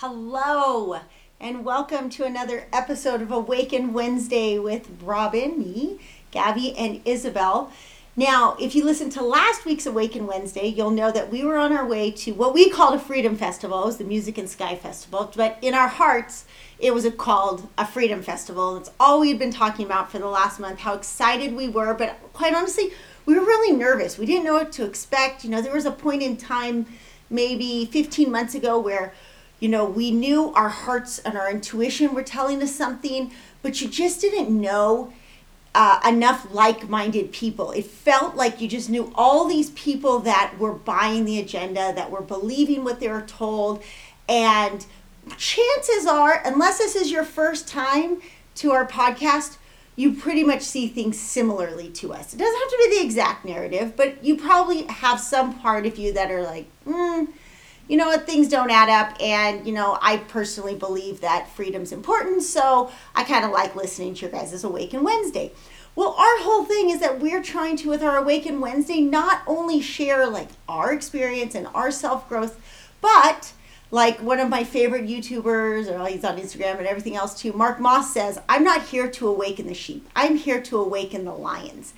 Hello, and welcome to another episode of Awaken Wednesday with Robin, me, Gabby, and Isabel. Now, if you listened to last week's Awaken Wednesday, you'll know that we were on our way to what we called a Freedom Festival. It was the Music and Sky Festival, but in our hearts, it was called a Freedom Festival. It's all we had been talking about for the last month, how excited we were, but quite honestly, we were really nervous. We didn't know what to expect. You know, there was a point in time, maybe 15 months ago, where you know, we knew our hearts and our intuition were telling us something, but you just didn't know uh, enough like minded people. It felt like you just knew all these people that were buying the agenda, that were believing what they were told. And chances are, unless this is your first time to our podcast, you pretty much see things similarly to us. It doesn't have to be the exact narrative, but you probably have some part of you that are like, hmm you know what, things don't add up. And, you know, I personally believe that freedom's important. So I kind of like listening to your guys' Awaken Wednesday. Well, our whole thing is that we're trying to, with our Awaken Wednesday, not only share like our experience and our self growth, but like one of my favorite YouTubers, or he's on Instagram and everything else too, Mark Moss says, I'm not here to awaken the sheep, I'm here to awaken the lions.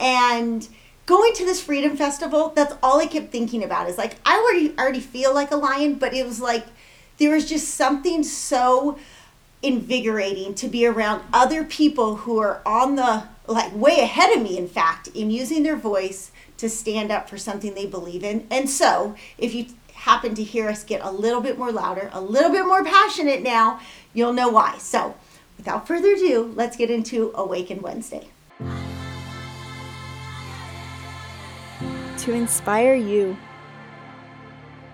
And going to this freedom festival that's all i kept thinking about is like i already already feel like a lion but it was like there was just something so invigorating to be around other people who are on the like way ahead of me in fact in using their voice to stand up for something they believe in. And so if you happen to hear us get a little bit more louder a little bit more passionate now you'll know why. So without further ado let's get into awaken wednesday to inspire you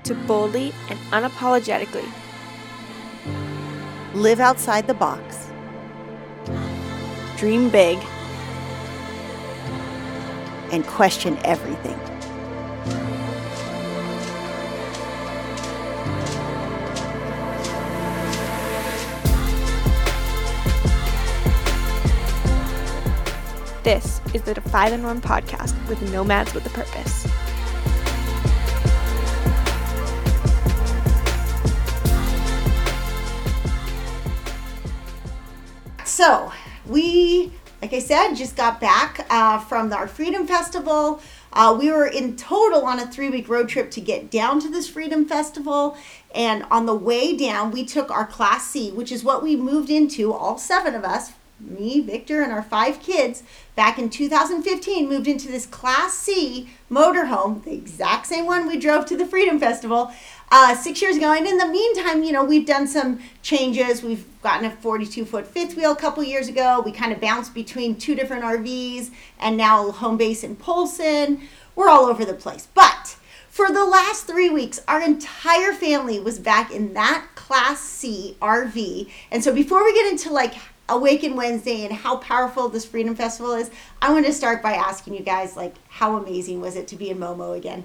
to boldly and unapologetically live outside the box, dream big, and question everything. This is the 5 in 1 podcast with Nomads with a Purpose. So, we, like I said, just got back uh, from our Freedom Festival. Uh, we were in total on a three week road trip to get down to this Freedom Festival. And on the way down, we took our Class C, which is what we moved into, all seven of us, me, Victor, and our five kids back in 2015 moved into this Class C motorhome, the exact same one we drove to the Freedom Festival uh, six years ago. And in the meantime, you know, we've done some changes. We've gotten a 42 foot fifth wheel a couple years ago. We kind of bounced between two different RVs and now home base in Polson. We're all over the place. But for the last three weeks, our entire family was back in that Class C RV. And so before we get into like Awaken Wednesday and how powerful this Freedom Festival is, I want to start by asking you guys, like, how amazing was it to be in Momo again?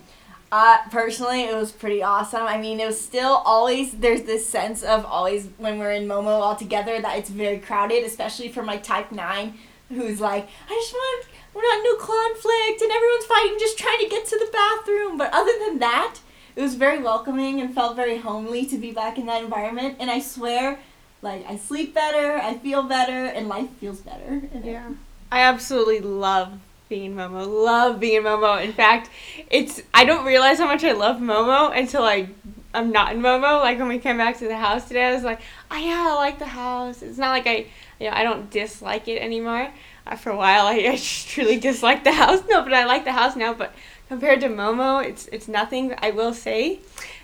Uh, personally, it was pretty awesome. I mean, it was still always, there's this sense of always when we're in Momo all together that it's very crowded, especially for my type 9 who's like, I just want, we're not no conflict and everyone's fighting, just trying to get to the bathroom. But other than that, it was very welcoming and felt very homely to be back in that environment. And I swear, like I sleep better, I feel better, and life feels better. Yeah. I absolutely love being Momo. Love being Momo. In fact, it's I don't realize how much I love Momo until I I'm not in Momo. Like when we came back to the house today, I was like, oh yeah, I like the house. It's not like I you know I don't dislike it anymore. Uh, for a while, I, I just truly disliked the house. No, but I like the house now. But compared to Momo, it's it's nothing. I will say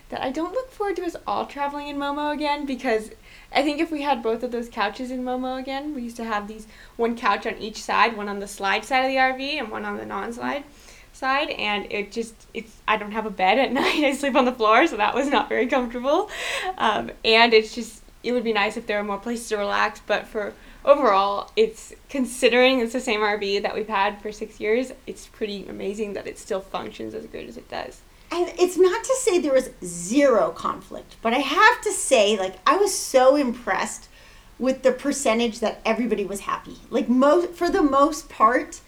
that I don't look forward to us all traveling in Momo again because I think if we had both of those couches in Momo again, we used to have these one couch on each side, one on the slide side of the RV and one on the non-slide side, and it just it's I don't have a bed at night. I sleep on the floor, so that was not very comfortable. Um, and it's just it would be nice if there were more places to relax, but for overall, it's considering it's the same RV that we've had for six years. It's pretty amazing that it still functions as great as it does and it's not to say there was zero conflict, but I have to say, like, I was so impressed with the percentage that everybody was happy. Like, most for the most part,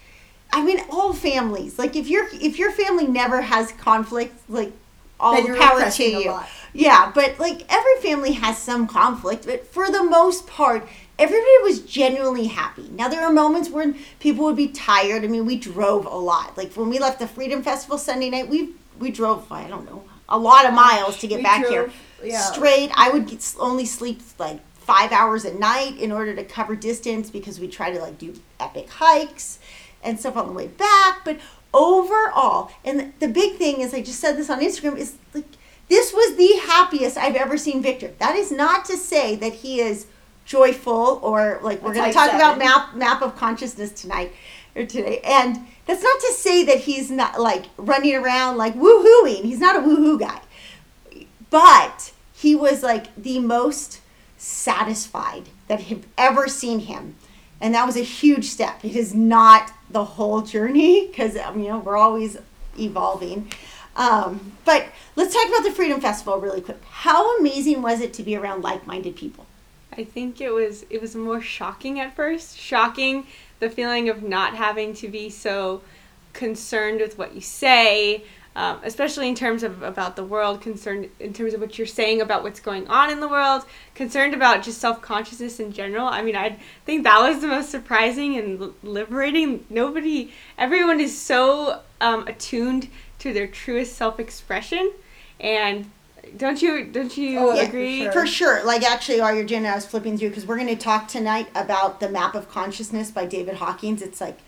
I mean, all families. Like, if your if your family never has conflict, like all the power to you. Yeah, but like every family has some conflict, but for the most part, everybody was genuinely happy. Now there are moments when people would be tired. I mean, we drove a lot. Like when we left the Freedom Festival Sunday night, we we drove I don't know a lot of miles to get We back drove- here. yeah. Straight, I would get, only sleep like five hours a night in order to cover distance because we try to like do epic hikes and stuff on the way back. But overall, and the, big thing is, I just said this on Instagram, is like this was the happiest I've ever seen Victor. That is not to say that he is joyful or like we're going to talk about map map of consciousness tonight or today, and that's not to say that he's not like running around like woohooing. He's not a woohoo guy, but he was like the most satisfied that have ever seen him. And that was a huge step. It is not the whole journey because you know we're always evolving. Um, but let's talk about the freedom festival really quick. How amazing was it to be around like-minded people? I think it was it was more shocking at first. Shocking the feeling of not having to be so concerned with what you say, um, especially in terms of about the world, concerned in terms of what you're saying about what's going on in the world, concerned about just self consciousness in general. I mean, I think that was the most surprising and liberating. Nobody, everyone is so um, attuned to their truest self expression, and don't you don't you Oh, yeah, for agree? sure. For sure. Like, actually, while you're doing it, I was flipping through because we're going to talk tonight about the map of consciousness by David Hawkins. It's like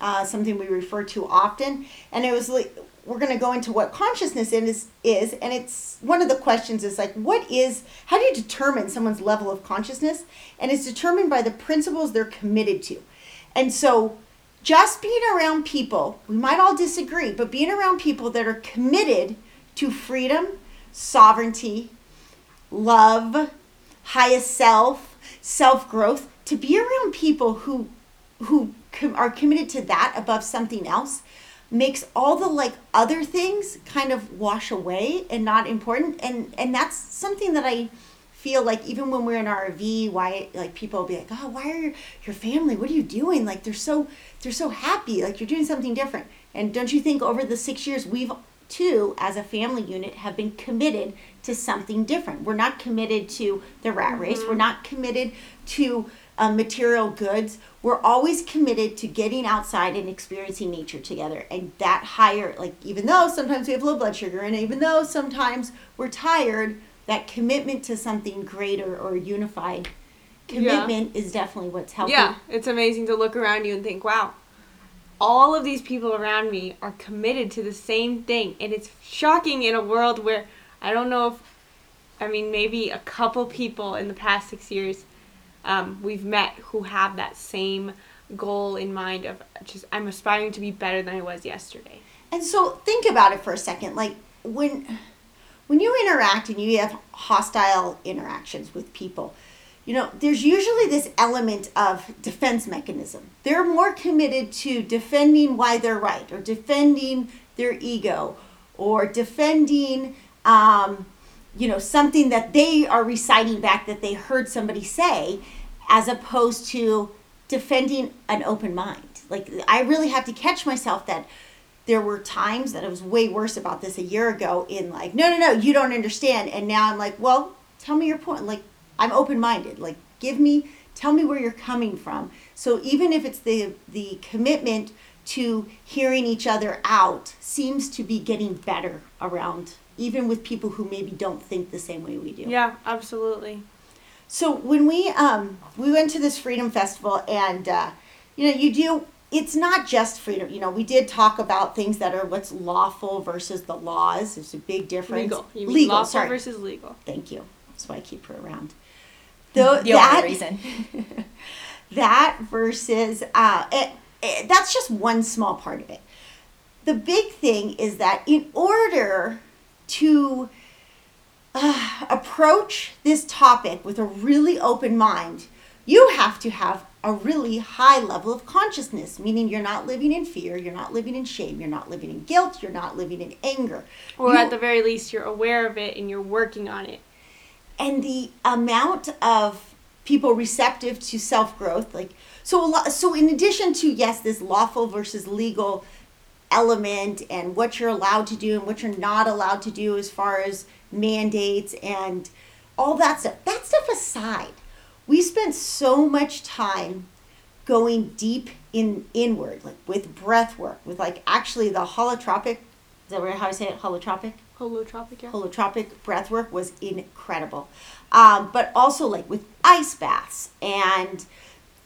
uh, something we refer to often. And it was like, we're going to go into what consciousness is, is. And it's one of the questions is like, what is, how do you determine someone's level of consciousness? And it's determined by the principles they're committed to. And so, just being around people, we might all disagree, but being around people that are committed to freedom, sovereignty, love, highest self, self growth, to be around people who who com- are committed to that above something else makes all the like other things kind of wash away and not important. And and that's something that I feel like even when we're in our RV why like people will be like oh why are your, your family? What are you doing? Like they're so they're so happy like you're doing something different. And don't you think over the 6 years we've too as a family unit have been committed to something different. We're not committed to the rat race. We're not committed to uh, material goods. We're always committed to getting outside and experiencing nature together. And that higher like even though sometimes we have low blood sugar and even though sometimes we're tired that commitment to something greater or unified commitment is definitely what's helping. Yeah, it's amazing to look around you and think, wow, all of these people around me are committed to the same thing. And it's shocking in a world where I don't know if, I mean, maybe a couple people in the past six years um, we've met who have that same goal in mind of just, I'm aspiring to be better than I was yesterday. And so think about it for a second. Like when when you interact and you have hostile interactions with people, you know, there's usually this element of defense mechanism. They're more committed to defending why they're right or defending their ego or defending um, you know, something that they are reciting back that they heard somebody say as opposed to defending an open mind. Like I really have to catch myself that there were times that I was way worse about this a year ago in like, no, no, no, you don't understand. And now I'm like, well, tell me your point. Like, I'm open minded. Like, give me, tell me where you're coming from. So even if it's the the commitment to hearing each other out seems to be getting better around, even with people who maybe don't think the same way we do. Yeah, absolutely. So when we um we went to this freedom festival and uh, you know you do it's not just freedom. You know we did talk about things that are what's lawful versus the laws. There's a big difference. Legal. You mean legal. lawful sorry. versus legal. Thank you. That's why I keep her around. Though The that only reason. that versus uh, it, it, that's just one small part of it. The big thing is that in order to uh, approach this topic with a really open mind, you have to have a really high level of consciousness, meaning you're not living in fear, you're not living in shame, you're not living in guilt, you're not living in anger. Or You- at the very least, you're aware of it and you're working on it. And the amount of people receptive to self growth like so a lot so in addition to yes this lawful versus legal element and what you're allowed to do and what you're not allowed to do as far as mandates and all that stuff. That stuff aside, we spent so much time going deep in inward, like with breath work, with like actually the holotropic. Is that how I say it? Holotropic. Holotropic, yeah. Holotropic breath work was incredible, um, but also like with ice baths and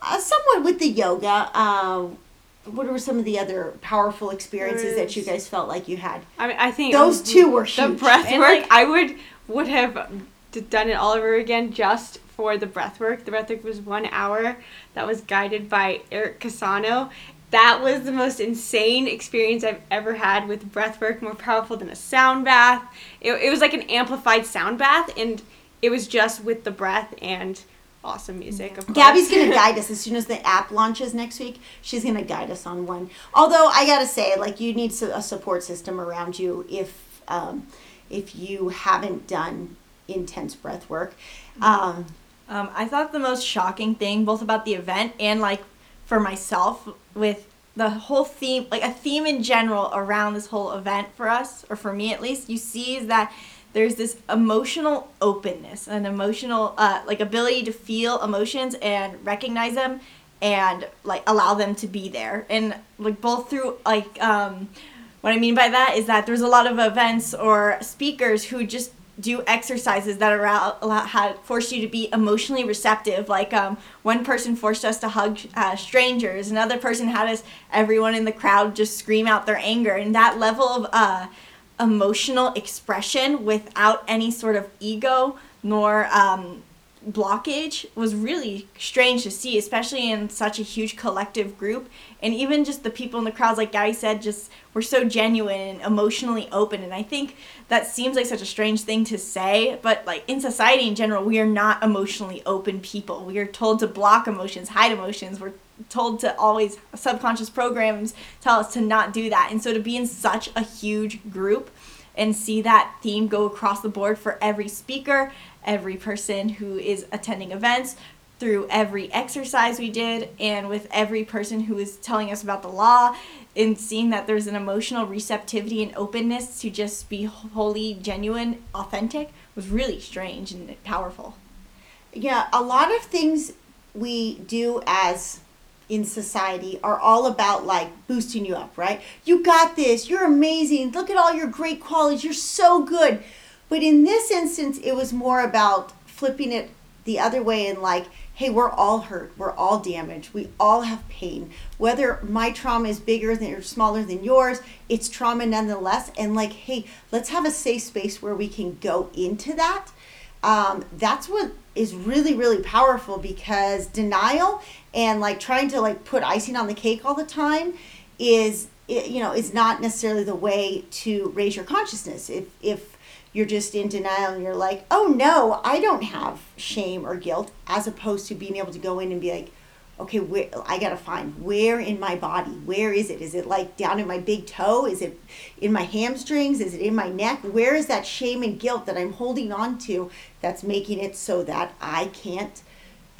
uh, somewhat with the yoga. Um, what were some of the other powerful experiences that you guys felt like you had? I mean, I think Those two were the huge. breath And, work. like- I would would have done it all over again just for the breath work. The breath work was one hour. That was guided by Eric Casano. That was the most insane experience I've ever had with breath work. More powerful than a sound bath. It, it was like an amplified sound bath, and it was just with the breath and awesome music. Of course. Gabby's gonna guide us as soon as the app launches next week. She's gonna guide us on one. Although I gotta say, like you need a support system around you if um, if you haven't done intense breath work. Um, Um, I thought the most shocking thing, both about the event and like for myself, with the whole theme, like a theme in general around this whole event for us, or for me at least, you see is that there's this emotional openness, an emotional, uh, like ability to feel emotions and recognize them and like allow them to be there. And like both through like, um, what I mean by that is that there's a lot of events or speakers who just do exercises that allow, allow had forced you to be emotionally receptive. Like um, one person forced us to hug uh, strangers, another person had us everyone in the crowd just scream out their anger, and that level of uh, emotional expression without any sort of ego nor um, blockage was really strange to see, especially in such a huge collective group. And even just the people in the crowds, like Gabby said, just were so genuine and emotionally open. And I think that seems like such a strange thing to say, but like in society in general, we are not emotionally open people. We are told to block emotions, hide emotions. We're told to always subconscious programs tell us to not do that. And so to be in such a huge group and see that theme go across the board for every speaker, every person who is attending events, through every exercise we did, and with every person who is telling us about the law, and seeing that there's an emotional receptivity and openness to just be wholly genuine, authentic, was really strange and powerful. yeah, a lot of things we do as in society are all about like boosting you up, right? You got this. You're amazing. Look at all your great qualities. You're so good. But in this instance, it was more about flipping it the other way and like, hey, we're all hurt. We're all damaged. We all have pain. Whether my trauma is bigger than or smaller than yours, it's trauma nonetheless. And like, hey, let's have a safe space where we can go into that um, that's what is really really powerful because denial and like trying to like put icing on the cake all the time is you know is not necessarily the way to raise your consciousness if if you're just in denial and you're like oh no i don't have shame or guilt as opposed to being able to go in and be like okay where i gotta find where in my body where is it? Is it like down in my big toe? Is it in my hamstrings? Is it in my neck? Where is that shame and guilt that i'm holding on to that's making it so that i can't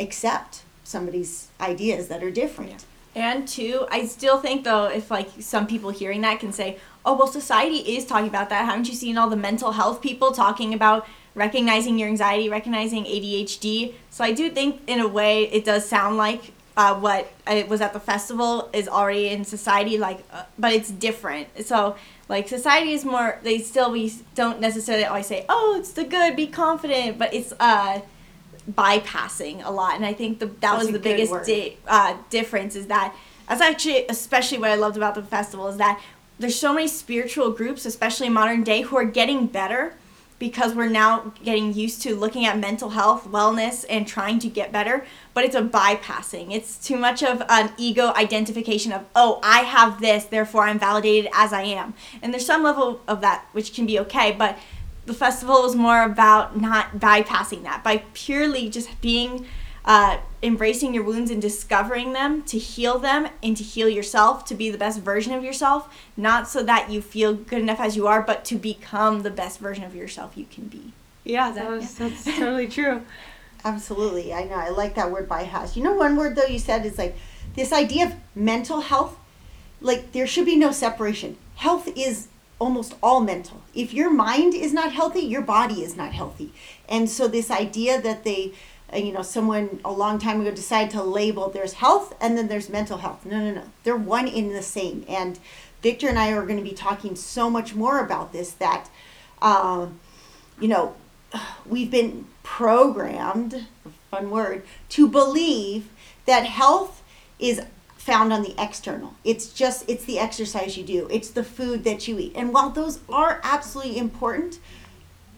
accept somebody's ideas that are different And two, I still think though, if like some people hearing that can say, "Oh, well, society is talking about that." Haven't you seen all the mental health people talking about recognizing your anxiety, recognizing ADHD? So I do think, in a way, it does sound like uh, what it was at the festival is already in society, like, uh, but it's different. So like society is more. They still we don't necessarily always say, "Oh, it's the good, be confident," but it's uh bypassing a lot and i think the, that That's was the biggest di- uh, difference is that that's actually especially what i loved about the festival is that there's so many spiritual groups especially in modern day who are getting better because we're now getting used to looking at mental health wellness and trying to get better but it's a bypassing. It's too much of an ego identification of oh i have this therefore i'm validated as i am. And there's some level of that which can be okay but the festival was more about not bypassing that by purely just being uh, embracing your wounds and discovering them to heal them and to heal yourself to be the best version of yourself not so that you feel good enough as you are but to become the best version of yourself you can be Yeah, that- that was that's totally true. Absolutely. I know. I like that word bypass. You know, one word though you said is like this idea of mental health like there should be no separation. Health is almost all mental. If your mind is not healthy, your body is not healthy. And so this idea that they uh, you know someone a long time ago decided to label there's health and then there's mental health. No, no, no. They're one in the same. And Victor and I are going to be talking so much more about this that um, you know we've been programmed, fun word, to believe that health is found on the external. It's just it's the exercise you do. It's the food that you eat. And while those are absolutely important,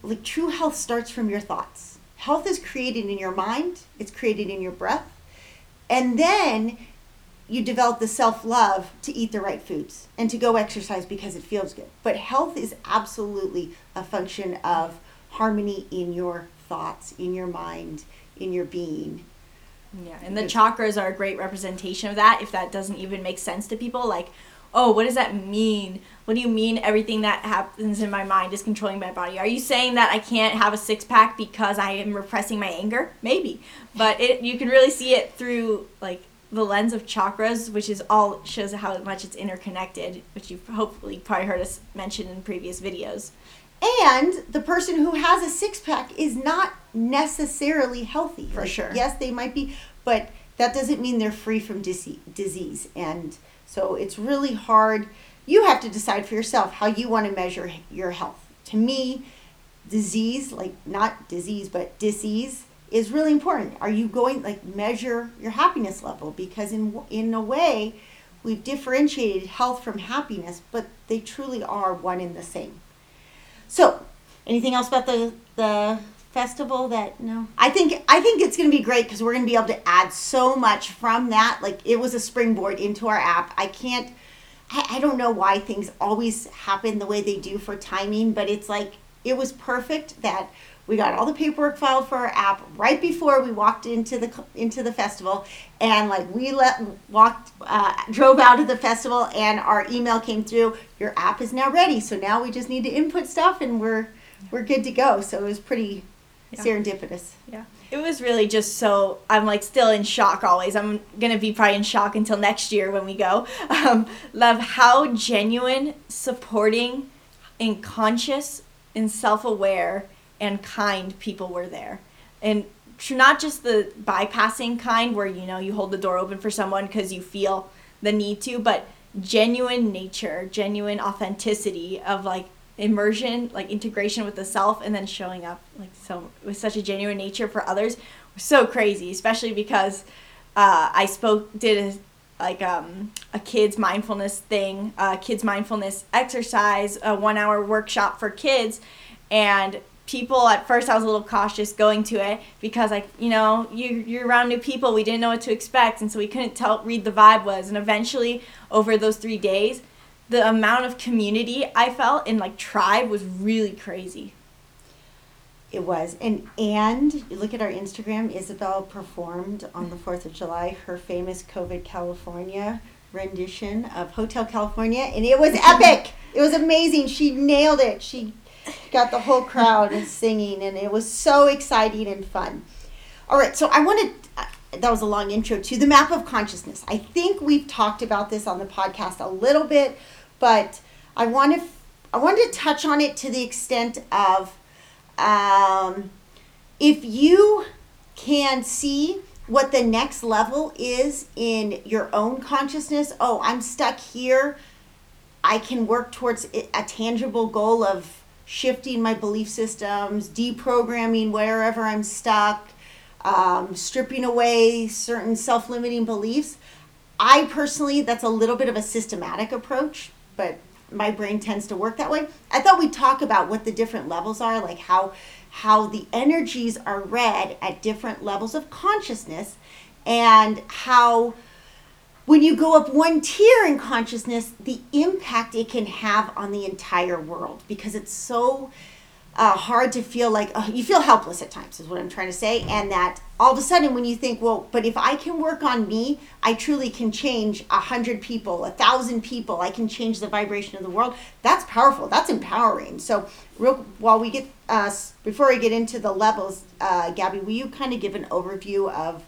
like true health starts from your thoughts. Health is created in your mind, it's created in your breath. And then you develop the self-love to eat the right foods and to go exercise because it feels good. But health is absolutely a function of harmony in your thoughts, in your mind, in your being. Yeah, and the chakras are a great representation of that. If that doesn't even make sense to people, like, oh, what does that mean? What do you mean everything that happens in my mind is controlling my body? Are you saying that I can't have a six pack because I am repressing my anger? Maybe, but it you can really see it through like the lens of chakras, which is all shows how much it's interconnected, which you've hopefully probably heard us mention in previous videos. And the person who has a six pack is not necessarily healthy. For sure. Yes, they might be, but that doesn't mean they're free from dise- disease. And so it's really hard. You have to decide for yourself how you want to measure your health. To me, disease, like not disease, but disease, is really important. Are you going like measure your happiness level? Because in in a way, we've differentiated health from happiness, but they truly are one and the same. So, anything else about the the festival that no? I think I think it's going to be great because we're going to be able to add so much from that. Like it was a springboard into our app. I can't. I, I don't know why things always happen the way they do for timing, but it's like it was perfect that we got all the paperwork filed for our app right before we walked into the into the festival and like we let walked uh, drove out of the festival and our email came through your app is now ready so now we just need to input stuff and we're we're good to go so it was pretty Yeah. serendipitous Yeah. It was really just so I'm like still in shock always. I'm gonna be probably in shock until next year when we go. Um, love how genuine, supporting, and conscious and self-aware and kind people were there, and not just the bypassing kind where you know you hold the door open for someone because you feel the need to, but genuine nature, genuine authenticity of like immersion, like integration with the self, and then showing up like so with such a genuine nature for others was so crazy, especially because uh, I spoke did a like um, a kids mindfulness thing, a kids mindfulness exercise, a one hour workshop for kids, and people at first I was a little cautious going to it because like you know you you're around new people we didn't know what to expect and so we couldn't tell read the vibe was and eventually over those three days the amount of community I felt in like tribe was really crazy. it was and and look at our instagram isabel performed on the 4th of july her famous covid california rendition of hotel california and it was epic. It was amazing. She nailed it. She got the whole crowd singing and it was so exciting and fun. All right so i wanted uh, that was a long intro to the map of consciousness. I think we've talked about this on the podcast a little bit but i want to i wanted to touch on it to the extent of um, if you can see what the next level is in your own consciousness oh i'm stuck here i can work towards a tangible goal of shifting my belief systems deprogramming wherever i'm stuck um, stripping away certain self-limiting beliefs i personally that's a little bit of a systematic approach but my brain tends to work that way. I thought we'd talk about what the different levels are, like how how the energies are read at different levels of consciousness and how when you go up one tier in consciousness, the impact it can have on the entire world because it's so uh, hard to feel like uh, you feel helpless at times, is what I'm trying to say. And that all of a sudden, when you think, well, but if I can work on me, I truly can change a hundred people, a thousand people, I can change the vibration of the world. That's powerful. That's empowering. So, real while we get uh, before we get into the levels, uh, Gabby, will you kind of give an overview of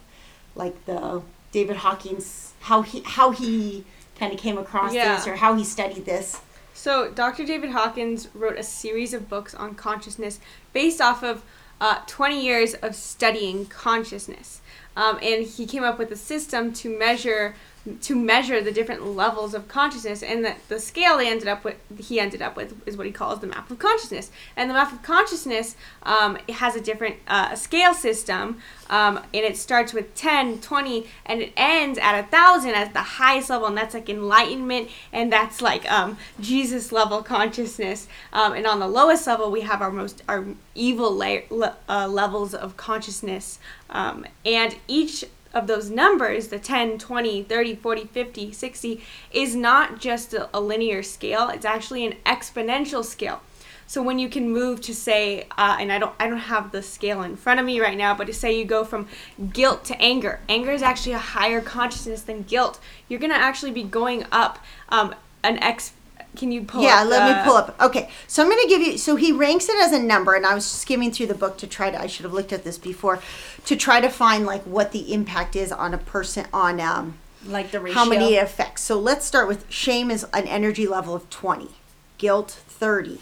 like the David Hawkins how he how he kind of came across Yeah. this or how he studied this. So, Dr. David Hawkins wrote a series of books on consciousness based off of uh, 20 years of studying consciousness. Um, and he came up with a system to measure to measure the different levels of consciousness and that the scale they ended up with he ended up with is what he calls the map of consciousness. And the map of consciousness um, it has a different uh, scale system um, and it starts with 10 20 and it ends at a thousand as the highest level and that's like enlightenment and that's like um, jesus level consciousness. Um, and on the lowest level we have our most our evil le- uh, levels of consciousness. Um, and each of those numbers the 10 20 30 40 50 60 is not just a, a linear scale it's actually an exponential scale. So when you can move to say uh, and i don't i don't have the scale in front of me right now but to say you go from guilt to anger anger is actually a higher consciousness than guilt. You're to actually be going up um, an ex can you pull yeah, let the- me pull up. Okay, so I'm going to give you. So he ranks it as a number, and I was skimming through the book to try to. I should have looked at this before, to try to find like what the impact is on a person on um, Like the ratio. how many it affects. So let's start with shame is an energy level of 20, guilt 30,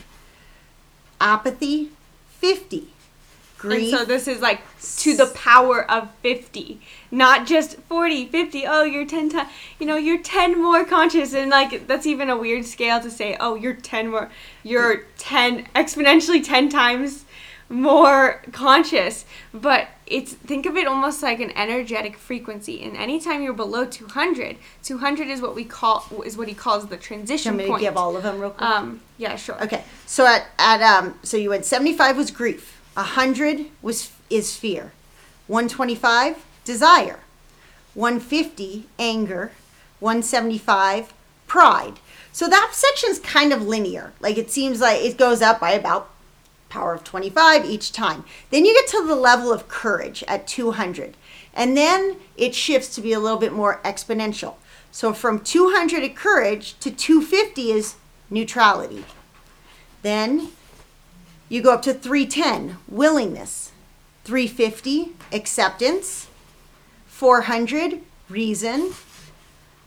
apathy 50, And so this is like to the power of 50, not just 40, 50. Oh, you're 10 times, you know, you're 10 more conscious. And like, that's even a weird scale to say, oh, you're 10 more, you're 10, exponentially 10 times more conscious. But it's, think of it almost like an energetic frequency. And anytime you're below 200, 200 is what we call, is what he calls the transition I'm going to point. give all of them real quick. um, yeah, sure. Okay, so at, at um, so you went seventy five was grief, hundred was is fear, one twenty five desire, one fifty anger, one seventy five pride. So that section's kind of linear. Like it seems like it goes up by about power of 25 each time. Then you get to the level of courage at 200. And then it shifts to be a little bit more exponential. So from 200 at courage to 250 is neutrality. Then you go up to 310, willingness. 350, acceptance. 400, reason.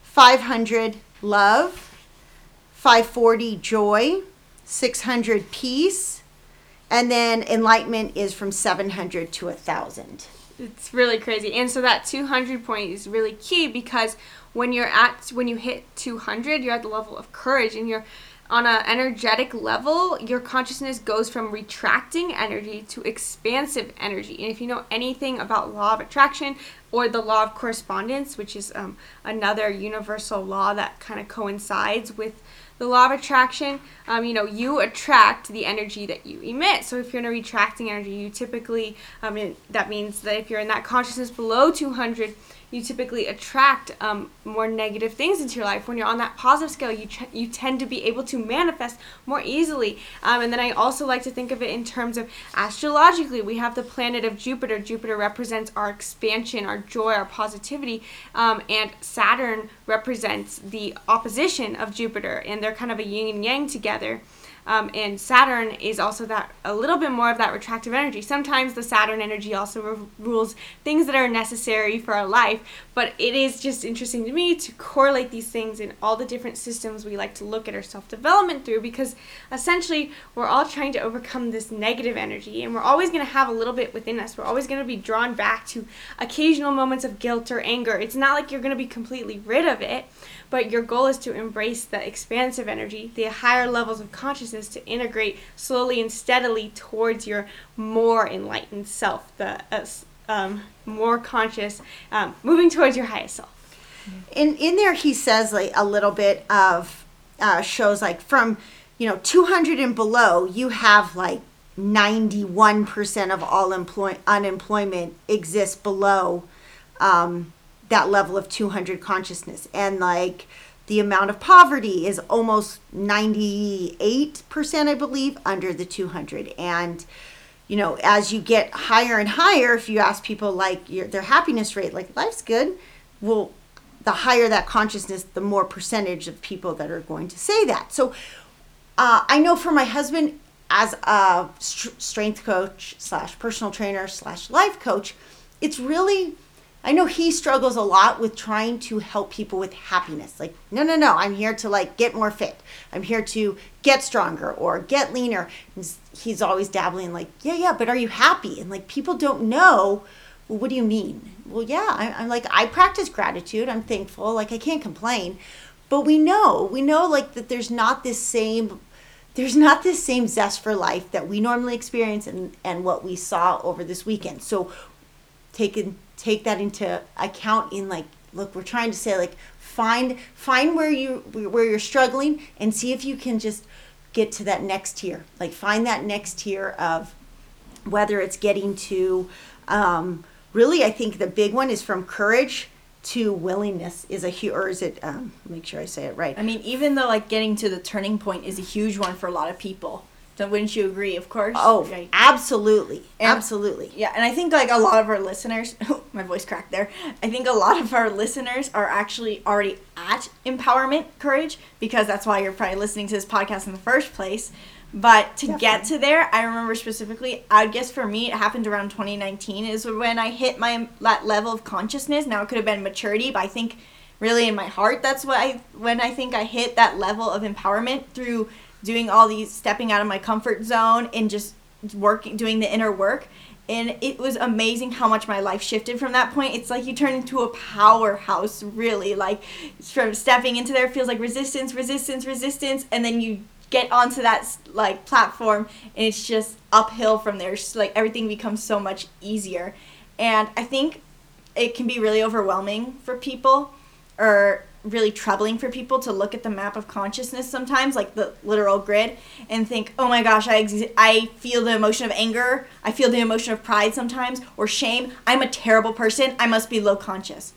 500, love. 540, joy. 600, peace. And then enlightenment is from 700 to 1,000. It's really crazy. And so that 200 point is really key because when you're at when you hit 200, you're at the level of courage and you're on an energetic level, your consciousness goes from retracting energy to expansive energy. And if you know anything about law of attraction or the law of correspondence, which is um, another universal law that kind of coincides with the law of attraction, um, you know, you attract the energy that you emit. So if you're in a retracting energy, you typically, um, that means that if you're in that consciousness below 200, you typically attract um, more negative things into your life. When you're on that positive scale, you ch- you tend to be able to manifest more easily. Um, and then I also like to think of it in terms of astrologically. We have the planet of Jupiter. Jupiter represents our expansion, our joy, our positivity, um, and Saturn represents the opposition of Jupiter, and they're kind of a yin and yang together. Um, and Saturn is also that a little bit more of that retractive energy. Sometimes the Saturn energy also ru- rules things that are necessary for our life, but it is just interesting to me to correlate these things in all the different systems we like to look at our self development through because essentially we're all trying to overcome this negative energy and we're always going to have a little bit within us. We're always going to be drawn back to occasional moments of guilt or anger. It's not like you're going to be completely rid of it, but your goal is to embrace the expansive energy, the higher levels of consciousness to integrate slowly and steadily towards your more enlightened self, the uh, um, more conscious, um, moving towards your highest self. in in there he says like a little bit of uh, shows like from you know 200 and below you have like 91% of all employ- unemployment exists below um, that level of 200 consciousness. And like the amount of poverty is almost 98% i believe under the 200 and you know as you get higher and higher if you ask people like your, their happiness rate like life's good well the higher that consciousness the more percentage of people that are going to say that. So uh, i know for my husband as a str- strength coach slash personal trainer slash life coach it's really I know he struggles a lot with trying to help people with happiness. Like, no, no, no, I'm here to like get more fit. I'm here to get stronger or get leaner. And he's always dabbling like, yeah, yeah, but are you happy? And like people don't know. Well, what do you mean? Well, yeah, I, I'm like I practice gratitude. I'm thankful. Like I can't complain, but we know, we know like that there's not this same there's not this same zest for life that we normally experience and, and what we saw over this weekend. So take in, take that into account in like look we're trying to say like find find where you where you're struggling and see if you can just get to that next tier like find that next tier of whether it's getting to um, really i think the big one is from courage to willingness is a huge or is it um, make sure i say it right I mean, even though like getting to the turning point is a huge one for a lot of people. Don't, wouldn't you agree? Of course. oh Right. absolutely And- absolutely Yeah, and I think like a lot of our listeners, oh, my voice cracked there. I think a lot of our listeners are actually already at empowerment courage because that's why you're probably listening to this podcast in the first place. But to get to there, I remember specifically, I guess for me, it happened around 2019 is when I hit my that level of consciousness. Now it could have been maturity, but I think really in my heart, that's what I when I think I hit that level of empowerment through doing all these stepping out of my comfort zone and just working doing the inner work. And it was amazing how much my life shifted from that point. It's like you turn into a powerhouse really. Like from stepping into there feels like resistance resistance resistance. And then you get onto that like platform and it's just uphill from there. It's like everything becomes so much easier. And i think it can be really overwhelming for people or really troubling for people to look at the map of consciousness sometimes like the literal grid and think oh my gosh i ex- i feel the emotion of anger. I feel the emotion of pride sometimes or shame. I'm a terrible person. I must be low conscious.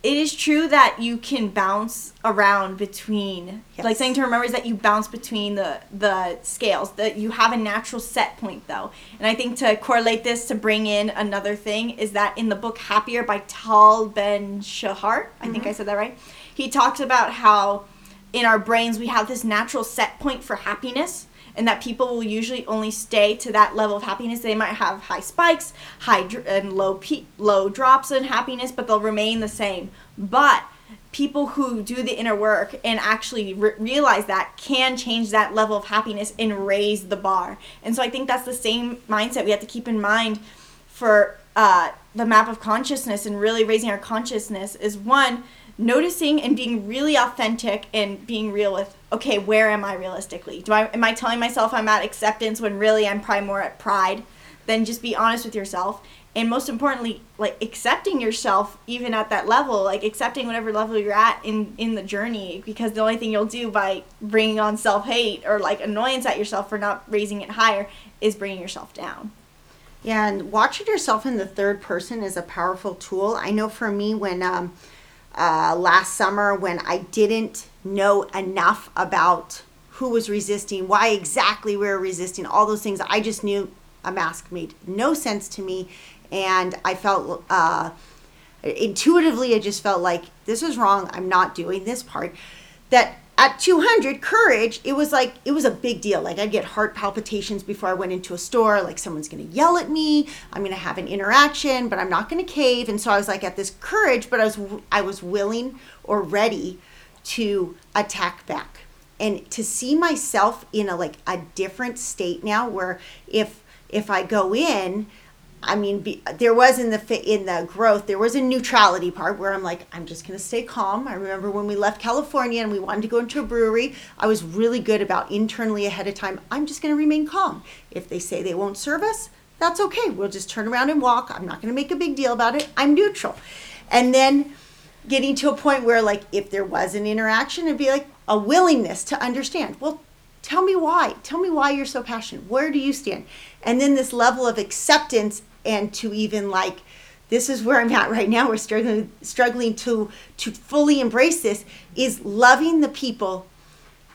It is true that you can bounce around between Yes. like something to remember is that you bounce between the the scales that you have a natural set point though. And i think to correlate this to bring in another thing is that in the book happier by tal ben shahar i think mm-hmm. i said that right he talks about how in our brains we have this natural set point for happiness and that people will usually only stay to that level of happiness. They might have high spikes, high dr- and low pe- low drops in happiness, but they'll remain the same. But people who do the inner work and actually re- realize that can change that level of happiness and raise the bar. And so I think that's the same mindset we have to keep in mind for uh, the map of consciousness and really raising our consciousness is one noticing and being really authentic and being real with okay where am i realistically? Do i am i telling myself i'm at acceptance when really i'm probably more at pride then just be honest with yourself? And most importantly like accepting yourself even at that level like accepting whatever level you're at in in the journey because the only thing you'll do by bringing on self-hate or like annoyance at yourself for not raising it higher is bringing yourself down. Yeah, and watching yourself in the third person is a powerful tool. I know for me, when um, uh, last summer, when I didn't know enough about who was resisting, why exactly we were resisting, all those things, I just knew a mask made no sense to me. And I felt uh, intuitively, I just felt like this is wrong. I'm not doing this part. That at 200 courage it was like it was a big deal. Like i'd get heart palpitations before i went into a store like someone's going to yell at me i'm going to have an interaction but i'm not going to cave. And so i was like at this courage but i was i was willing or ready to attack back. And to see myself in a like a different state now where if if i go in I mean, be, there was in the in the growth, there was a neutrality part where I'm like, I'm just gonna stay calm. I remember when we left California and we wanted to go into a brewery, I was really good about internally ahead of time. I'm just gonna remain calm. If they say they won't serve us, that's okay. We'll just turn around and walk. I'm not gonna make a big deal about it. I'm neutral. And then getting to a point where, like, if there was an interaction, it'd be like a willingness to understand. Well, tell me why tell me why you're so passionate where do you stand and then this level of acceptance and to even like this is where i'm at right now we're struggling struggling to to fully embrace this is loving the people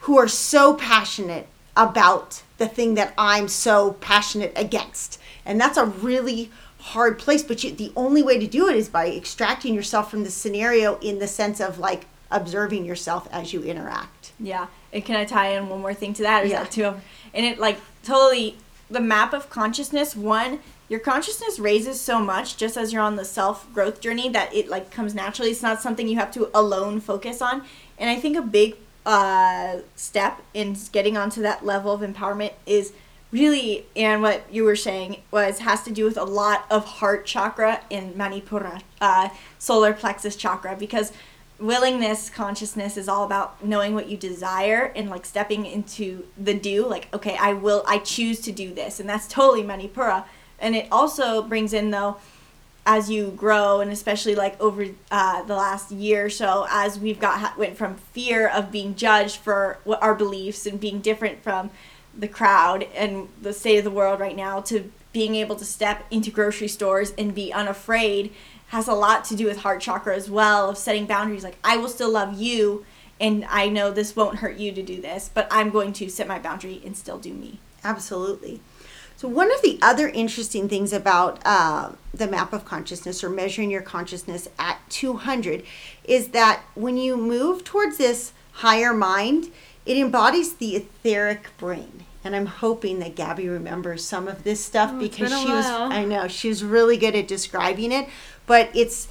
who are so passionate about the thing that i'm so passionate against and that's a really hard place but you, the only way to do it is by extracting yourself from the scenario in the sense of like observing yourself as you interact Yeah, and can I tie in one more thing to that? Is Yeah. that too? And it like totally the map of consciousness. One, your consciousness raises so much just as you're on the self growth journey that it like comes naturally. It's not something you have to alone focus on. And I think a big uh, step in getting onto that level of empowerment is really and what you were saying was has to do with a lot of heart chakra and manipura uh, solar plexus chakra because willingness consciousness is all about knowing what you desire and like stepping into the do like okay i will i choose to do this and that's totally manipura and it also brings in though as you grow and especially like over uh, the last year or so as we've got went from fear of being judged for what our beliefs and being different from the crowd and the state of the world right now to being able to step into grocery stores and be unafraid has a lot to do with heart chakra as well of setting boundaries. Like i will still love you and i know this won't hurt you to do this but i'm going to set my boundary and still do me. Absolutely so one of the other interesting things about uh, the map of consciousness or measuring your consciousness at 200 is that when you move towards this higher mind it embodies the etheric brain. And I'm hoping that Gabby remembers some of this stuff oh, because she was I know she was really good at describing it. But it's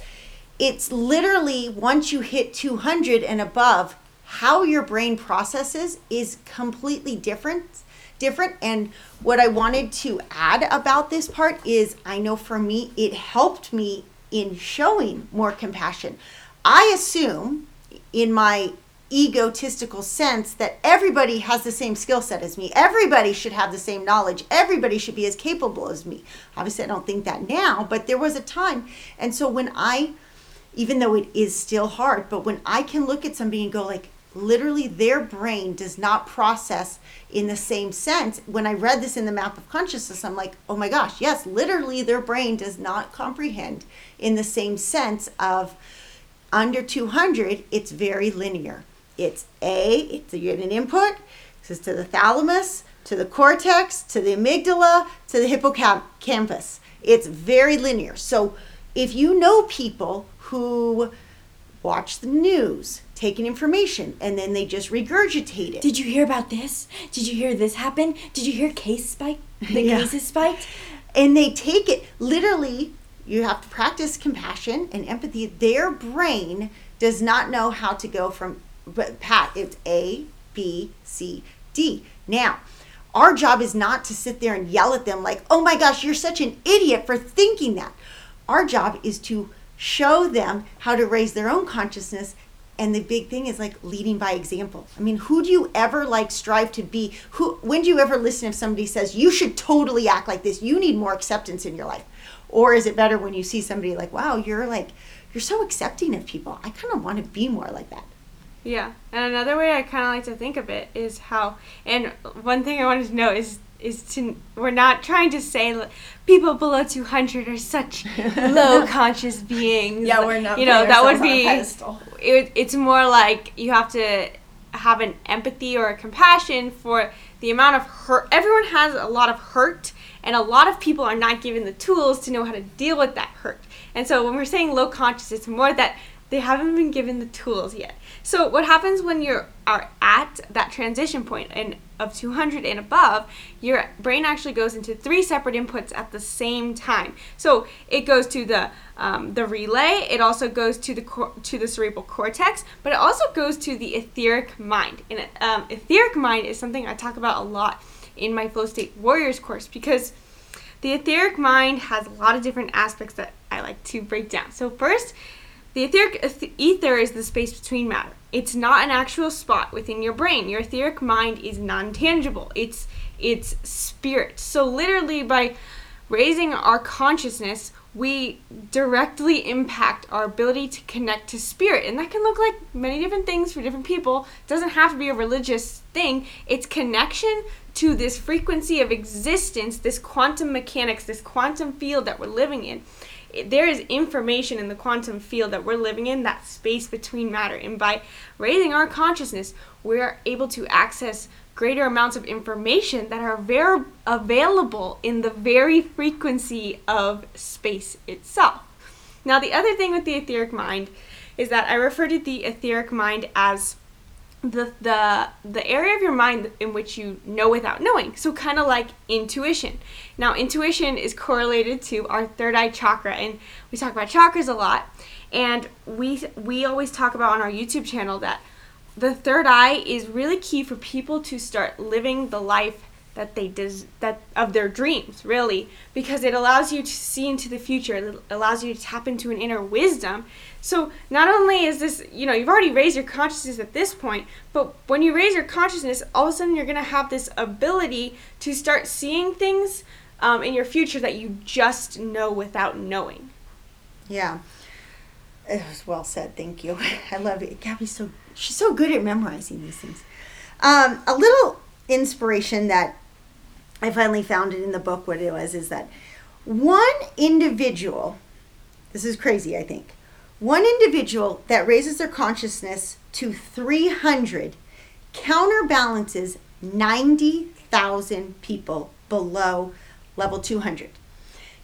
it's literally once you hit 200 and above how your brain processes is completely different different and what I wanted to add about this part is I know for me it helped me in showing more compassion I assume in my egotistical sense that everybody has the same skill set as me. Everybody should have the same knowledge. Everybody should be as capable as me. Obviously, I don't think that now, but there was a time. And so when I, even though it is still hard, but when I can look at somebody and go, like, literally their brain does not process in the same sense. When I read this in the map of consciousness, I'm like, oh my gosh, yes, literally their brain does not comprehend in the same sense of under 200, it's very linear it's A, it's you get an input, this is to the thalamus, to the cortex, to the amygdala, to the hippocampus. It's very linear. So if you know people who watch the news, taking information, and then they just regurgitate it. Did you hear about this? Did you hear this happen? Did you hear case spike? The yeah. cases spiked? And they take it literally. You have to practice compassion and empathy. Their brain does not know how to go from but Pat, it's A, B, C, D. Now, our job is not to sit there and yell at them like, oh my gosh, you're such an idiot for thinking that. Our job is to show them how to raise their own consciousness. And the big thing is like leading by example. I mean, who do you ever like strive to be? Who when do you ever listen if somebody says you should totally act like this? You need more acceptance in your life. Or is it better when you see somebody like, wow, you're like you're so accepting of people. I kind of want to be more like that. Yeah, and another way I kind of like to think of it is how, and one thing I wanted to know is is to we're not trying to say people below 200 are such low conscious beings. Yeah, we're not. You know that would be. It, it's more like you have to have an empathy or a compassion for the amount of hurt. Everyone has a lot of hurt, and a lot of people are not given the tools to know how to deal with that hurt. And so when we're saying low conscious, it's more that they haven't been given the tools yet. So what happens when you are at that transition point and of 200 and above, your brain actually goes into three separate inputs at the same time. So it goes to the um, the relay. It also goes to the cor- to the cerebral cortex, but it also goes to the etheric mind. And um, etheric mind is something I talk about a lot in my Flow State Warriors course because the etheric mind has a lot of different aspects that I like to break down. So first the etheric ether is the space between matter. It's not an actual spot within your brain. Your etheric mind is non-tangible. It's it's spirit. So literally by raising our consciousness, we directly impact our ability to connect to spirit. And that can look like many different things for different people. It doesn't have to be a religious thing. It's connection to this frequency of existence, this quantum mechanics, this quantum field that we're living in there is information in the quantum field that we're living in, that space between matter. And by raising our consciousness, we're able to access greater amounts of information that are very available in the very frequency of space itself. Now, the other thing with the etheric mind is that I refer to the etheric mind as the the the area of your mind in which you know without knowing. So kind of like intuition. Now, intuition is correlated to our third eye chakra and we talk about chakras a lot. And we we always talk about on our YouTube channel that the third eye is really key for people to start living the life that they des- that of their dreams really because it allows you to see into the future it allows you to tap into an inner wisdom so not only is this you know you've already raised your consciousness at this point but when you raise your consciousness all of a sudden you're going to have this ability to start seeing things um, in your future that you just know without knowing Yeah. It was well said. Thank you. I love it. Gabby's so she's so good at memorizing these things. Um, a little inspiration that I finally found it in the book. What it was is that one individual. This is crazy. I think one individual that raises their consciousness to three hundred counterbalances ninety thousand people below level two hundred.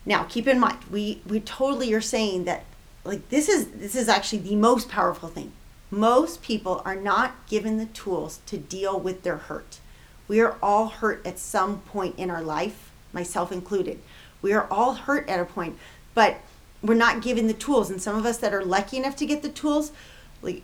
Now, keep in mind, we we totally are saying that like this is this is actually the most powerful thing. Most people are not given the tools to deal with their hurt. We are all hurt at some point in our life, myself included. We are all hurt at a point, but we're not given the tools. And some of us that are lucky enough to get the tools, like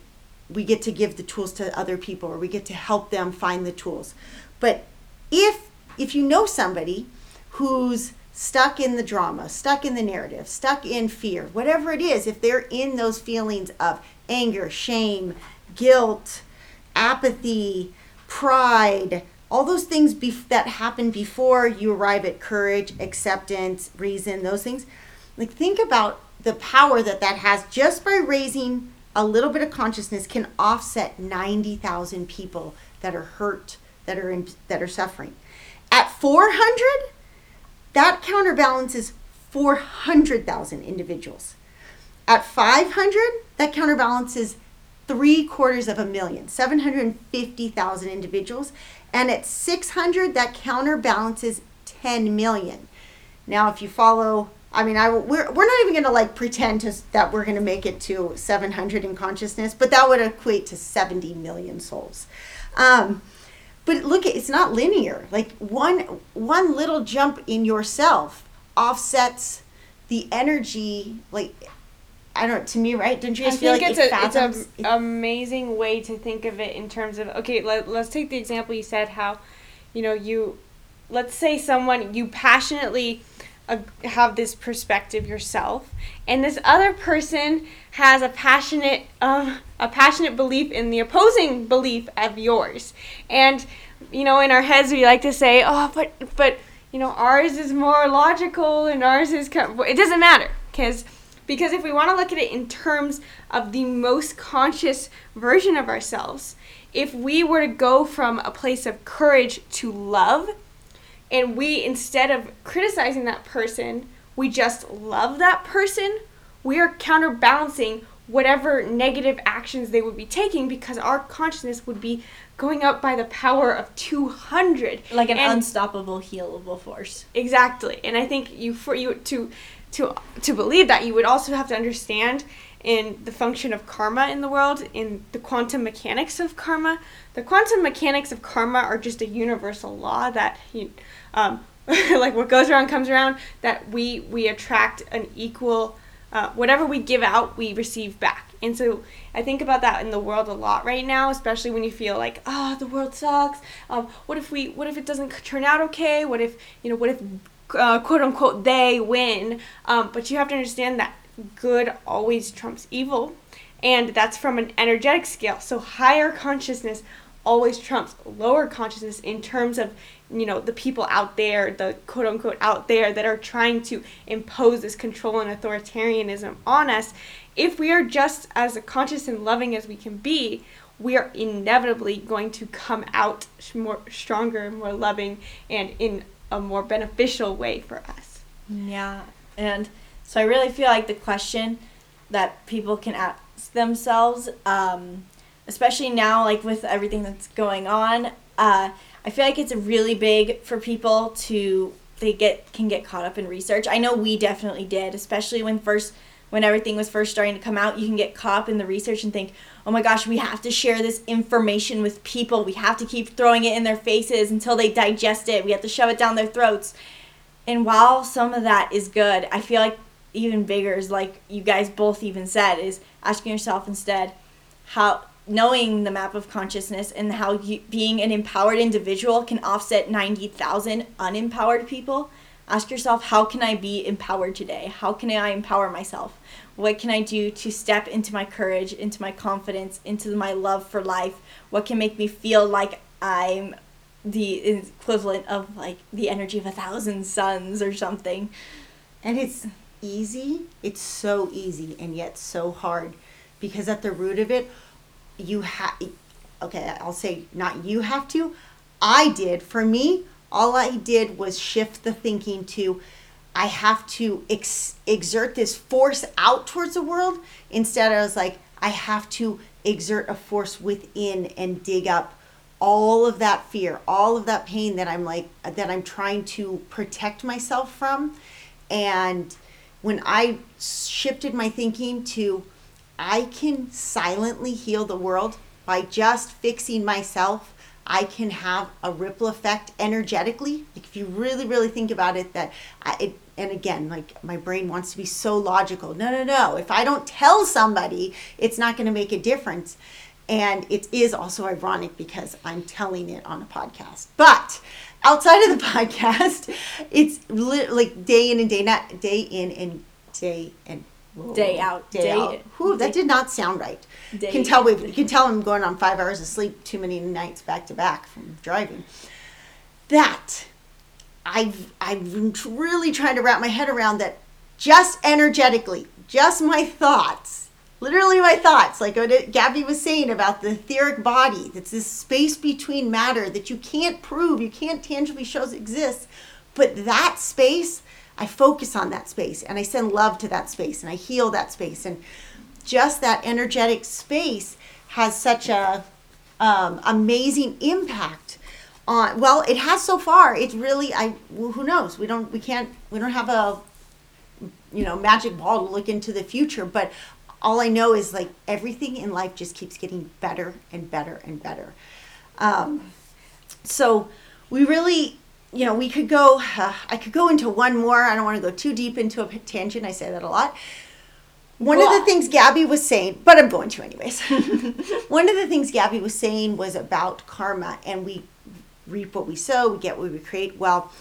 we get to give the tools to other people or we get to help them find the tools. But if if you know somebody who's stuck in the drama, stuck in the narrative, stuck in fear, whatever it is, if they're in those feelings of anger, shame, guilt, apathy, pride, all those things that happen before you arrive at courage, acceptance, reason, those things, like think about the power that that has just by raising a little bit of consciousness can offset 90,000 people that are hurt, that are in, that are suffering. At 400, that counterbalances 400,000 individuals. At 500, that counterbalances three quarters of a million, 750,000 individuals. And at 600, that counterbalances 10 million. Now, if you follow, I mean, I we're, we're not even going to like pretend to, that we're going to make it to 700 in consciousness, but that would equate to 70 million souls. Um, but look, it's not linear. Like one one little jump in yourself offsets the energy. Like I don't. To me, right? Don't you I just feel think like it's it a fathoms? it's an amazing way to think of it in terms of okay. Let, let's take the example you said how, you know, you, let's say someone you passionately uh, have this perspective yourself, and this other person has a passionate um, a passionate belief in the opposing belief of yours, and you know, in our heads we like to say, oh, but but you know, ours is more logical and ours is co-. it doesn't matter because because if we want to look at it in terms of the most conscious version of ourselves, if we were to go from a place of courage to love, and we instead of criticizing that person, we just love that person, we are counterbalancing whatever negative actions they would be taking because our consciousness would be going up by the power of 200 Like an And- unstoppable, healable force. Exactly. And I think you for you to to to believe that you would also have to understand in the function of karma in the world, in the quantum mechanics of karma. The quantum mechanics of karma are just a universal law that you um like what goes around comes around that we we attract an equal uh, whatever we give out, we receive back. And so I think about that in the world a lot right now, especially when you feel like, oh, the world sucks. Um, what if we, what if it doesn't turn out okay? What if, you know, what if, uh, quote unquote, they win? Um, but you have to understand that good always trumps evil, and that's from an energetic scale. So higher consciousness always trumps lower consciousness in terms of you know the people out there the quote unquote out there that are trying to impose this control and authoritarianism on us if we are just as conscious and loving as we can be we are inevitably going to come out more stronger more loving and in a more beneficial way for us Yeah. And so I really feel like the question that people can ask themselves, um, especially now, like with everything that's going on, uh, I feel like it's really big for people to they get can get caught up in research. I know we definitely did, especially when first when everything was first starting to come out, you can get caught up in the research and think, oh my gosh, we have to share this information with people. We have to keep throwing it in their faces until they digest it. We have to shove it down their throats. And while some of that is good, I feel like even bigger is like you guys both even said is asking yourself instead how knowing the map of consciousness and how you, being an empowered individual can offset 90,000 unempowered people ask yourself how can i be empowered today how can i empower myself what can i do to step into my courage into my confidence into my love for life what can make me feel like i'm the equivalent of like the energy of a thousand suns or something And it's easy. It's so easy and yet so hard because at the root of it, you have, okay, I'll say not you have to. I did. For me, all I did was shift the thinking to I have to ex- exert this force out towards the world. Instead, I was like, I have to exert a force within and dig up all of that fear, all of that pain that I'm like, that I'm trying to protect myself from. And when I shifted my thinking to, I can silently heal the world by just fixing myself. I can have a ripple effect energetically. Like if you really, really think about it, that I, it, and again, like my brain wants to be so logical. No, no, no. If I don't tell somebody, it's not going to make a difference. And it is also ironic because I'm telling it on a podcast. But outside of the podcast, it's li- like day in and day not day in and day and whoa, Day out, day, day out. in. Whew, that did not sound right. Day can tell we can tell I'm going on five hours of sleep too many nights back to back from driving. That I've I've been really trying to wrap my head around that just energetically, just my thoughts, literally my thoughts, like what Gabby was saying about the etheric body, that's this space between matter that you can't prove, you can't tangibly show exists, but that space, I focus on that space and I send love to that space and I heal that space and just that energetic space has such a um, amazing impact on well it has so far it's really i well, who knows? We don't we can't we don't have a you know magic ball to look into the future but all i know is like everything in life just keeps getting better and better and better. Um, so we really you know we could go uh, i could go into one more i don't want to go too deep into a tangent i say that a lot one of the things Gabby was saying, but I'm going to anyways. One of the things Gabby was saying was about karma, and we reap what we sow, we get what we create. Well,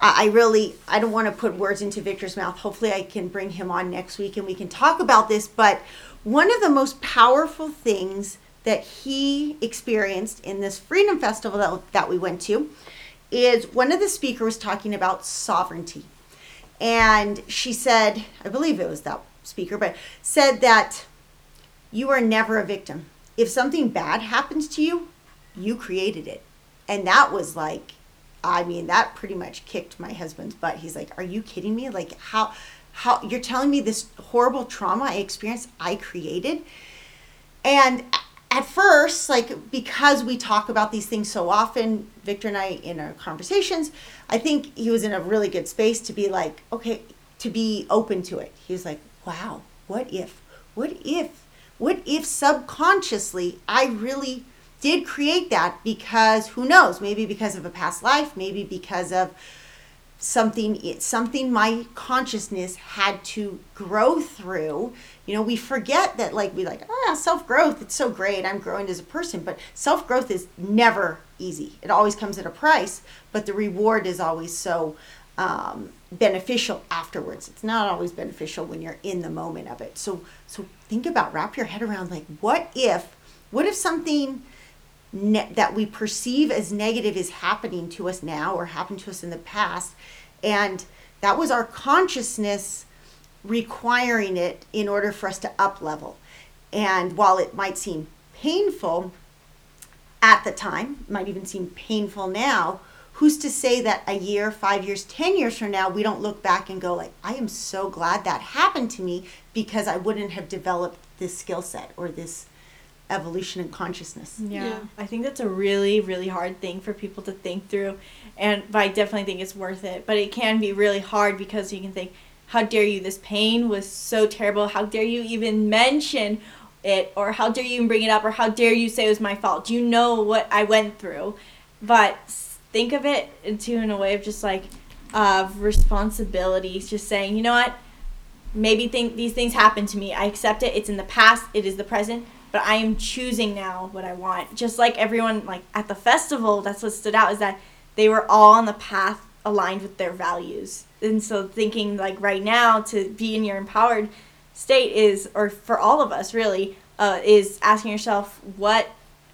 I I really, I don't want to put words into Victor's mouth. Hopefully, I can bring him on next week and we can talk about this. But one of the most powerful things that he experienced in this Freedom Festival that, that we went to is one of the speakers was talking about sovereignty and she said i believe it was that speaker but said that you are never a victim. If something bad happens to you you created it. And that was like i mean that pretty much kicked my husband's butt. He's like are you kidding me? Like how how you're telling me this horrible trauma i experienced i created? And at first, like because we talk about these things so often, Victor and I in our conversations, I think he was in a really good space to be like, okay, to be open to it. He was like, wow, what if? What if? What if subconsciously I really did create that because who knows, maybe because of a past life, maybe because of something it's something my consciousness had to grow through you know we forget that like we like oh self growth it's so great i'm growing as a person but self growth is never easy it always comes at a price but the reward is always so um, beneficial afterwards. It's not always beneficial when you're in the moment of it. So so think about wrap your head around like what if what if something ne- that we perceive as negative is happening to us now or happened to us in the past and that was our consciousness requiring it in order for us to up level and while it might seem painful at the time might even seem painful now who's to say that a year five years ten years from now we don't look back and go like i am so glad that happened to me because i wouldn't have developed this skill set or this evolution in consciousness Yeah. Yeah. I think that's a really, really hard thing for people to think through. And but I definitely think it's worth it. But it can be really hard because you can think, how dare you? This pain was so terrible. How dare you even mention it? Or how dare you even bring it up? Or how dare you say it was my fault? Do you know what I went through? But think of it into in a way of just like of responsibilities, just saying, you know what? Maybe think these things happen to me. I accept it. It's in the past. It is the present. But I am choosing now what I want. Just like everyone, like at the festival, that's what stood out is that they were all on the path aligned with their values. And so thinking like right now to be in your empowered state is, or for all of us really, uh, is asking yourself what,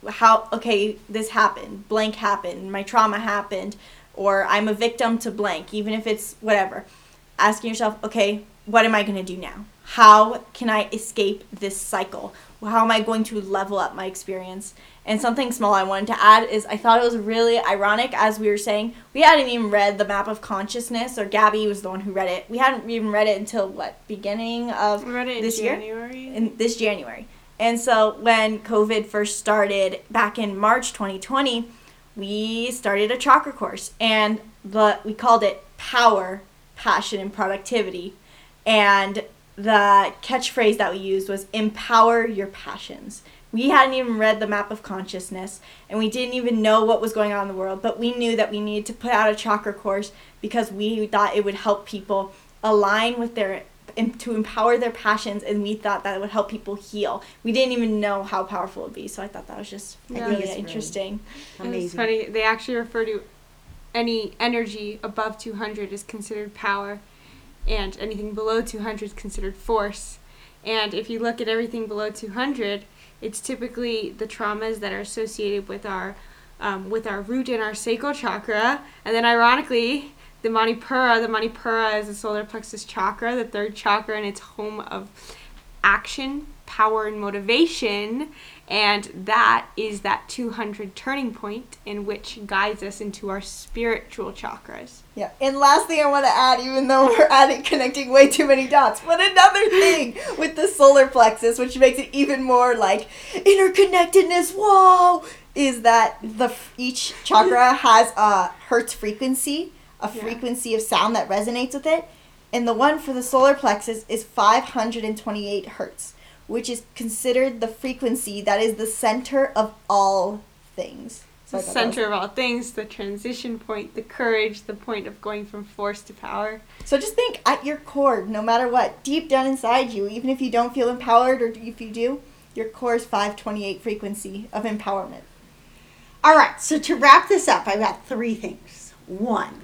how, okay, this happened, blank happened, my trauma happened, or I'm a victim to blank, even if it's whatever. Asking yourself, okay, what am I going to do now? How can I escape this cycle? How am I going to level up my experience? And something small I wanted to add is I thought it was really ironic, as we were saying, we hadn't even read the map of consciousness, or Gabby was the one who read it. We hadn't even read it until what beginning of We read it in this year, in this January. And so when COVID first started back in March 2020, we started a chakra course, and the we called it Power, Passion, and Productivity. And the catchphrase that we used was empower your passions. We hadn't even read the map of consciousness and we didn't even know what was going on in the world, but we knew that we needed to put out a chakra course because we thought it would help people align with their to empower their passions and we thought that it would help people heal. We didn't even know how powerful it would be, so I thought that was just I think really it's really interesting. It's Amazing. funny. They actually refer to any energy above 200 is considered power, and anything below 200 is considered force. And if you look at everything below 200, it's typically the traumas that are associated with our um, with our root and our sacral chakra. And then, ironically, the Manipura. The Manipura is the solar plexus chakra, the third chakra, and it's home of action, power, and motivation. And that is that 200 turning point in which guides us into our spiritual chakras. Yeah, and last thing I want to add, even though we're at it connecting way too many dots, but another thing with the solar plexus, which makes it even more like interconnectedness, whoa, is that the each chakra has a hertz frequency, a Yeah. frequency of sound that resonates with it, and the one for the solar plexus is 528 hertz, which is considered the frequency that is the center of all things. So The I thought that was- center of all things, the transition point, the courage, the point of going from force to power. So just think at your core, no matter what, deep down inside you, even if you don't feel empowered or if you do, your core is 528 frequency of empowerment. All right, so to wrap this up, I've got three things. One,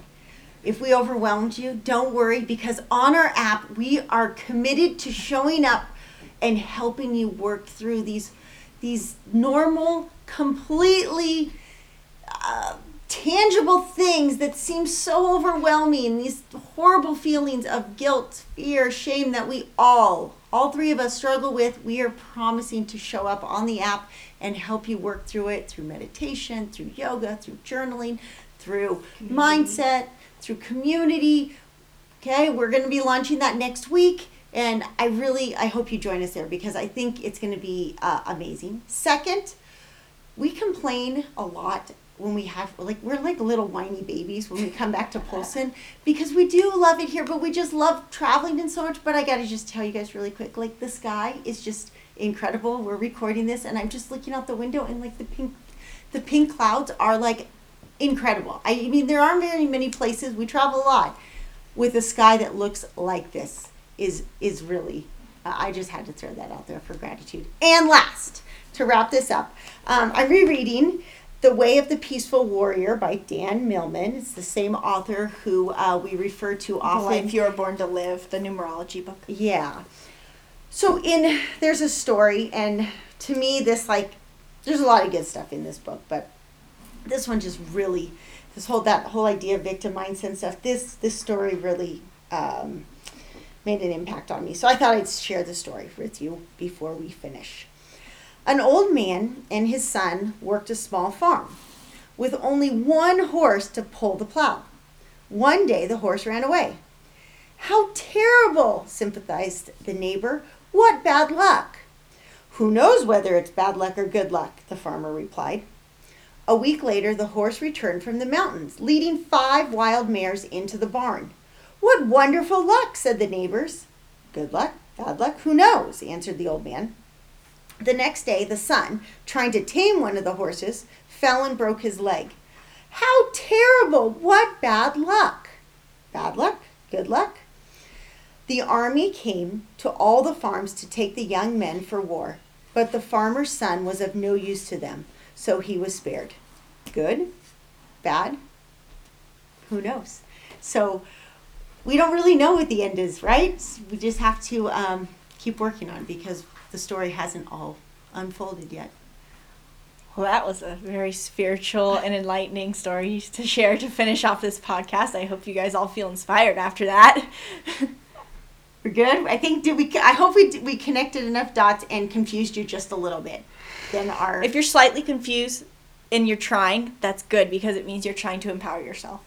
if we overwhelmed you, don't worry because on our app, we are committed to showing up and helping you work through these these normal, completely uh, tangible things that seem so overwhelming, these horrible feelings of guilt, fear, shame that we all, all three of us struggle with. We are promising to show up on the app and help you work through it through meditation, through yoga, through journaling, through mindset, through community. Okay, we're going to be launching that next week. And I really, I hope you join us there because I think it's going to be uh, amazing. Second, we complain a lot when we have like we're like little whiny babies when we come back to Polson because we do love it here, but we just love traveling and so much. But I gotta just tell you guys really quick, like the sky is just incredible. We're recording this, and I'm just looking out the window, and like the pink, the pink clouds are like incredible. I mean, there aren't very many places we travel a lot with a sky that looks like this. Is is really. Uh, I just had to throw that out there for gratitude. And last, to wrap this up, um, I'm rereading The Way of the Peaceful Warrior by Dan Millman. It's the same author who uh, we refer to The often. Life You Are Born to Live, the numerology book. Yeah. So in there's a story, and to me, this like there's a lot of good stuff in this book, but this one just really this whole that whole idea of victim mindset and stuff. This this story really um, made an impact on me. So I thought I'd share the story with you before we finish. An old man and his son worked a small farm with only one horse to pull the plow. One day the horse ran away. How terrible, sympathized the neighbor. What bad luck. Who knows whether it's bad luck or good luck, the farmer replied. A week later, the horse returned from the mountains, leading five wild mares into the barn. What wonderful luck, said the neighbors. Good luck, bad luck, who knows, answered the old man. The next day, the son, trying to tame one of the horses, fell and broke his leg. How terrible! What bad luck! Bad luck, good luck. The army came to all the farms to take the young men for war, but the farmer's son was of no use to them, so he was spared. Good, bad, who knows? So we don't really know what the end is, right? We just have to um, keep working on it because the story hasn't all unfolded yet. Well, that was a very spiritual and enlightening story to share to finish off this podcast. I hope you guys all feel inspired after that. We're good. I think did we? I hope we we connected enough dots and confused you just a little bit. Then our if you're slightly confused and you're trying, that's good because it means you're trying to empower yourself.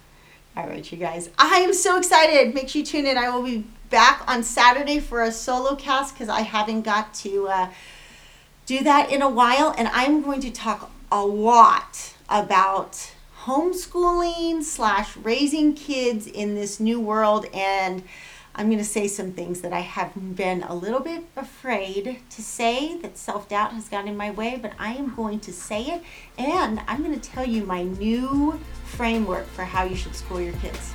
All right, you guys. I am so excited. Make sure you tune in. I will be back on Saturday for a solo cast because I haven't got to uh, do that in a while, and I'm going to talk a lot about homeschooling slash raising kids in this new world and I'm going to say some things that I have been a little bit afraid to say, that self doubt has gotten in my way, but I am going to say it. And I'm going to tell you my new framework for how you should school your kids.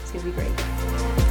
It's going to be great.